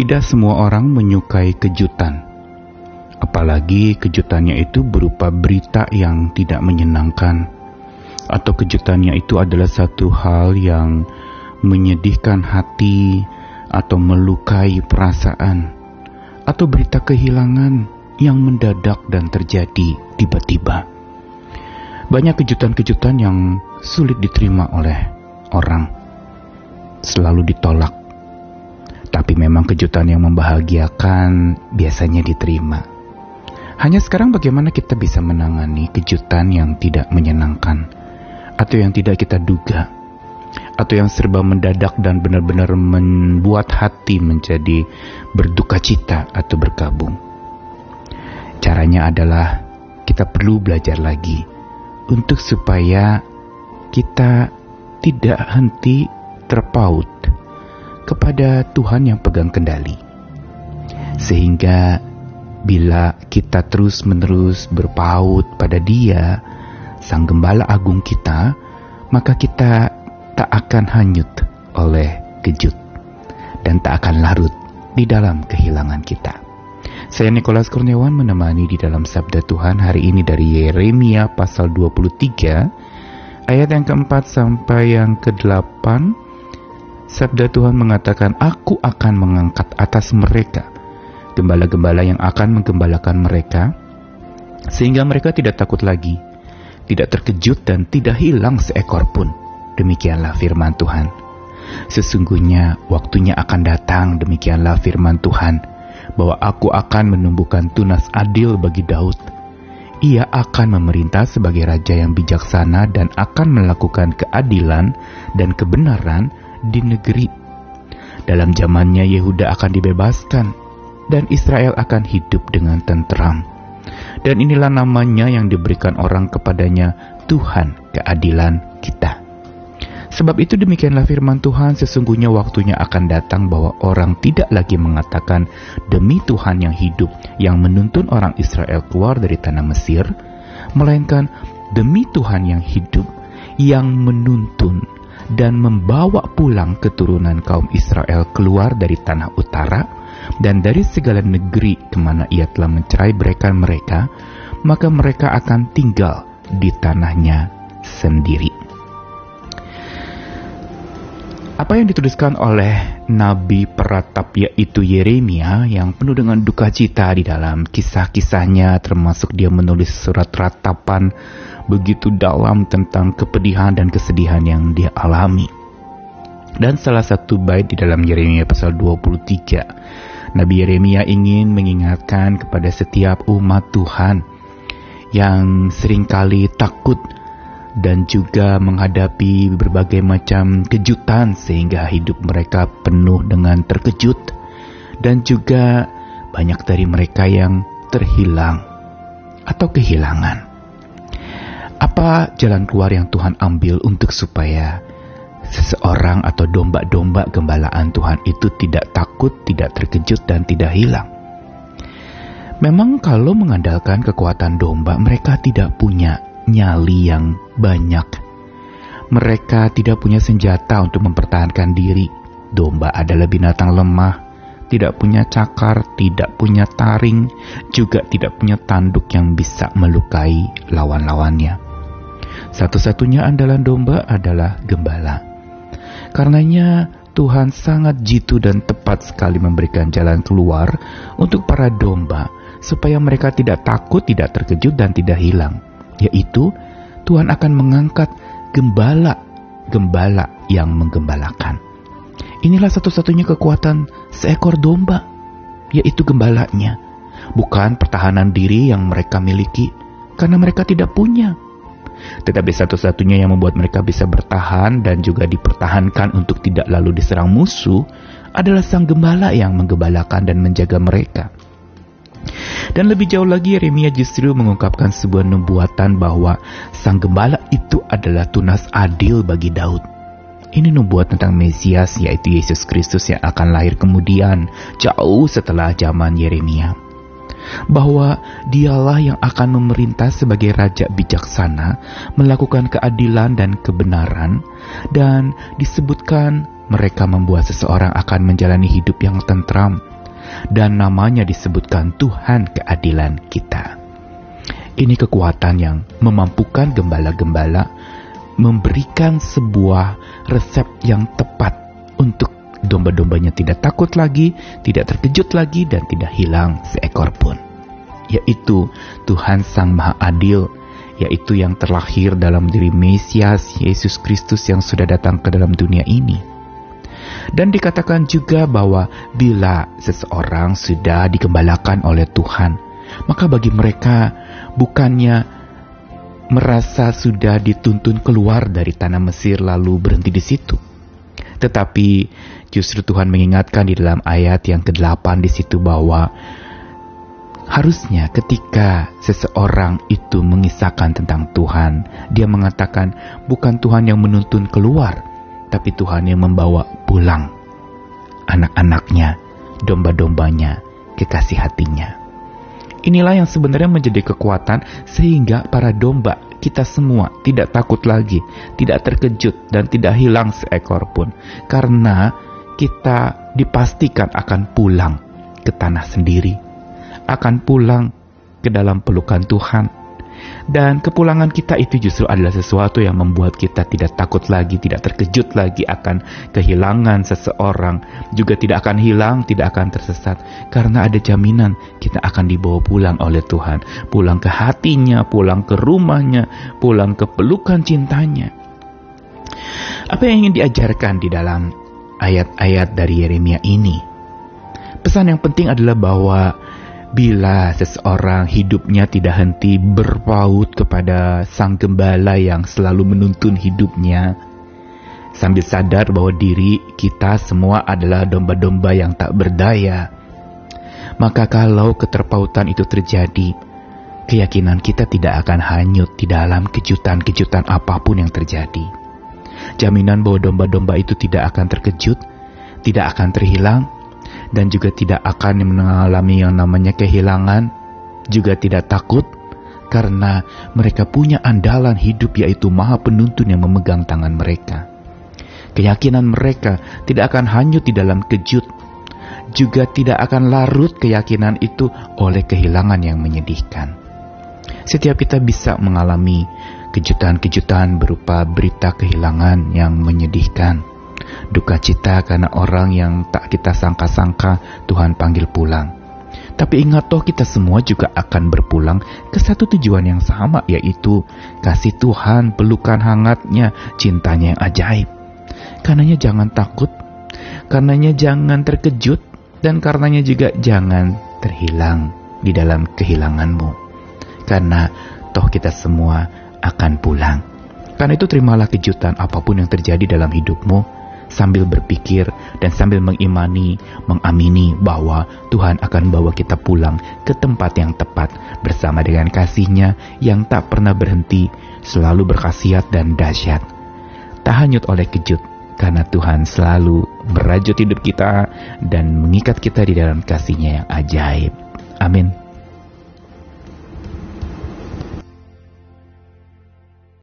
Tidak semua orang menyukai kejutan, apalagi kejutannya itu berupa berita yang tidak menyenangkan, atau kejutannya itu adalah satu hal yang menyedihkan hati atau melukai perasaan, atau berita kehilangan yang mendadak dan terjadi tiba-tiba. Banyak kejutan-kejutan yang sulit diterima oleh orang, selalu ditolak kejutan yang membahagiakan biasanya diterima. Hanya sekarang bagaimana kita bisa menangani kejutan yang tidak menyenangkan atau yang tidak kita duga atau yang serba mendadak dan benar-benar membuat hati menjadi berduka cita atau berkabung. Caranya adalah kita perlu belajar lagi untuk supaya kita tidak henti terpaut kepada Tuhan yang pegang kendali. Sehingga bila kita terus-menerus berpaut pada Dia, Sang Gembala Agung kita, maka kita tak akan hanyut oleh kejut dan tak akan larut di dalam kehilangan kita. Saya Nikolas Kurniawan menemani di dalam Sabda Tuhan hari ini dari Yeremia pasal 23 ayat yang keempat sampai yang kedelapan Sabda Tuhan mengatakan, Aku akan mengangkat atas mereka gembala-gembala yang akan menggembalakan mereka, sehingga mereka tidak takut lagi, tidak terkejut dan tidak hilang seekor pun. Demikianlah firman Tuhan. Sesungguhnya waktunya akan datang, demikianlah firman Tuhan, bahwa aku akan menumbuhkan tunas adil bagi Daud. Ia akan memerintah sebagai raja yang bijaksana dan akan melakukan keadilan dan kebenaran di negeri. Dalam zamannya Yehuda akan dibebaskan dan Israel akan hidup dengan tentram. Dan inilah namanya yang diberikan orang kepadanya Tuhan keadilan kita. Sebab itu demikianlah firman Tuhan sesungguhnya waktunya akan datang bahwa orang tidak lagi mengatakan demi Tuhan yang hidup yang menuntun orang Israel keluar dari tanah Mesir, melainkan demi Tuhan yang hidup yang menuntun dan membawa pulang keturunan kaum Israel keluar dari tanah utara dan dari segala negeri ke mana ia telah mencerai beraikan mereka, maka mereka akan tinggal di tanahnya sendiri. Apa yang dituliskan oleh Nabi peratap yaitu Yeremia yang penuh dengan duka cita di dalam kisah-kisahnya termasuk dia menulis surat ratapan begitu dalam tentang kepedihan dan kesedihan yang dia alami. Dan salah satu bait di dalam Yeremia pasal 23, Nabi Yeremia ingin mengingatkan kepada setiap umat Tuhan yang sering kali takut dan juga menghadapi berbagai macam kejutan sehingga hidup mereka penuh dengan terkejut dan juga banyak dari mereka yang terhilang atau kehilangan. Apa jalan keluar yang Tuhan ambil untuk supaya seseorang atau domba-domba gembalaan Tuhan itu tidak takut, tidak terkejut, dan tidak hilang? Memang kalau mengandalkan kekuatan domba, mereka tidak punya nyali yang banyak. Mereka tidak punya senjata untuk mempertahankan diri. Domba adalah binatang lemah, tidak punya cakar, tidak punya taring, juga tidak punya tanduk yang bisa melukai lawan-lawannya. Satu-satunya andalan domba adalah gembala. Karenanya Tuhan sangat jitu dan tepat sekali memberikan jalan keluar untuk para domba supaya mereka tidak takut, tidak terkejut dan tidak hilang. Yaitu Tuhan akan mengangkat gembala-gembala yang menggembalakan. Inilah satu-satunya kekuatan seekor domba, yaitu gembalanya. Bukan pertahanan diri yang mereka miliki, karena mereka tidak punya tetapi satu-satunya yang membuat mereka bisa bertahan dan juga dipertahankan untuk tidak lalu diserang musuh adalah sang gembala yang menggembalakan dan menjaga mereka. Dan lebih jauh lagi Yeremia justru mengungkapkan sebuah nubuatan bahwa sang gembala itu adalah tunas adil bagi Daud. Ini nubuat tentang Mesias yaitu Yesus Kristus yang akan lahir kemudian jauh setelah zaman Yeremia bahwa dialah yang akan memerintah sebagai raja bijaksana, melakukan keadilan dan kebenaran, dan disebutkan mereka membuat seseorang akan menjalani hidup yang tentram, dan namanya disebutkan Tuhan keadilan kita. Ini kekuatan yang memampukan gembala-gembala memberikan sebuah resep yang tepat untuk domba-dombanya tidak takut lagi, tidak terkejut lagi, dan tidak hilang seekor pun. Yaitu Tuhan Sang Maha Adil, yaitu yang terlahir dalam diri Mesias Yesus Kristus yang sudah datang ke dalam dunia ini. Dan dikatakan juga bahwa bila seseorang sudah dikembalakan oleh Tuhan, maka bagi mereka bukannya merasa sudah dituntun keluar dari tanah Mesir lalu berhenti di situ. Tetapi justru Tuhan mengingatkan di dalam ayat yang ke-8 di situ bahwa harusnya ketika seseorang itu mengisahkan tentang Tuhan, dia mengatakan bukan Tuhan yang menuntun keluar, tapi Tuhan yang membawa pulang anak-anaknya, domba-dombanya, kekasih hatinya. Inilah yang sebenarnya menjadi kekuatan sehingga para domba kita semua tidak takut lagi, tidak terkejut dan tidak hilang seekor pun. Karena kita dipastikan akan pulang ke tanah sendiri, akan pulang ke dalam pelukan Tuhan, dan kepulangan kita itu justru adalah sesuatu yang membuat kita tidak takut lagi, tidak terkejut lagi akan kehilangan seseorang, juga tidak akan hilang, tidak akan tersesat, karena ada jaminan kita akan dibawa pulang oleh Tuhan, pulang ke hatinya, pulang ke rumahnya, pulang ke pelukan cintanya. Apa yang ingin diajarkan di dalam ayat-ayat dari Yeremia ini? Pesan yang penting adalah bahwa Bila seseorang hidupnya tidak henti berpaut kepada sang gembala yang selalu menuntun hidupnya, sambil sadar bahwa diri kita semua adalah domba-domba yang tak berdaya, maka kalau keterpautan itu terjadi, keyakinan kita tidak akan hanyut di dalam kejutan-kejutan apa pun yang terjadi. Jaminan bahwa domba-domba itu tidak akan terkejut, tidak akan terhilang, dan juga tidak akan mengalami yang namanya kehilangan, juga tidak takut karena mereka punya andalan hidup yaitu Maha Penuntun yang memegang tangan mereka. Keyakinan mereka tidak akan hanyut di dalam kejut, juga tidak akan larut keyakinan itu oleh kehilangan yang menyedihkan. Setiap kita bisa mengalami kejutan-kejutan berupa berita kehilangan yang menyedihkan duka cita karena orang yang tak kita sangka-sangka Tuhan panggil pulang. Tapi ingat toh kita semua juga akan berpulang ke satu tujuan yang sama yaitu kasih Tuhan, pelukan hangatnya, cintanya yang ajaib. Karenanya jangan takut, karenanya jangan terkejut, dan karenanya juga jangan terhilang di dalam kehilanganmu. Karena toh kita semua akan pulang. Karena itu terimalah kejutan apa pun yang terjadi dalam hidupmu sambil berpikir dan sambil mengimani, mengamini bahwa Tuhan akan bawa kita pulang ke tempat yang tepat bersama dengan kasihnya yang tak pernah berhenti, selalu berkhasiat dan dahsyat. Tak hanyut oleh kejut, karena Tuhan selalu merajut hidup kita dan mengikat kita di dalam kasihnya yang ajaib. Amin.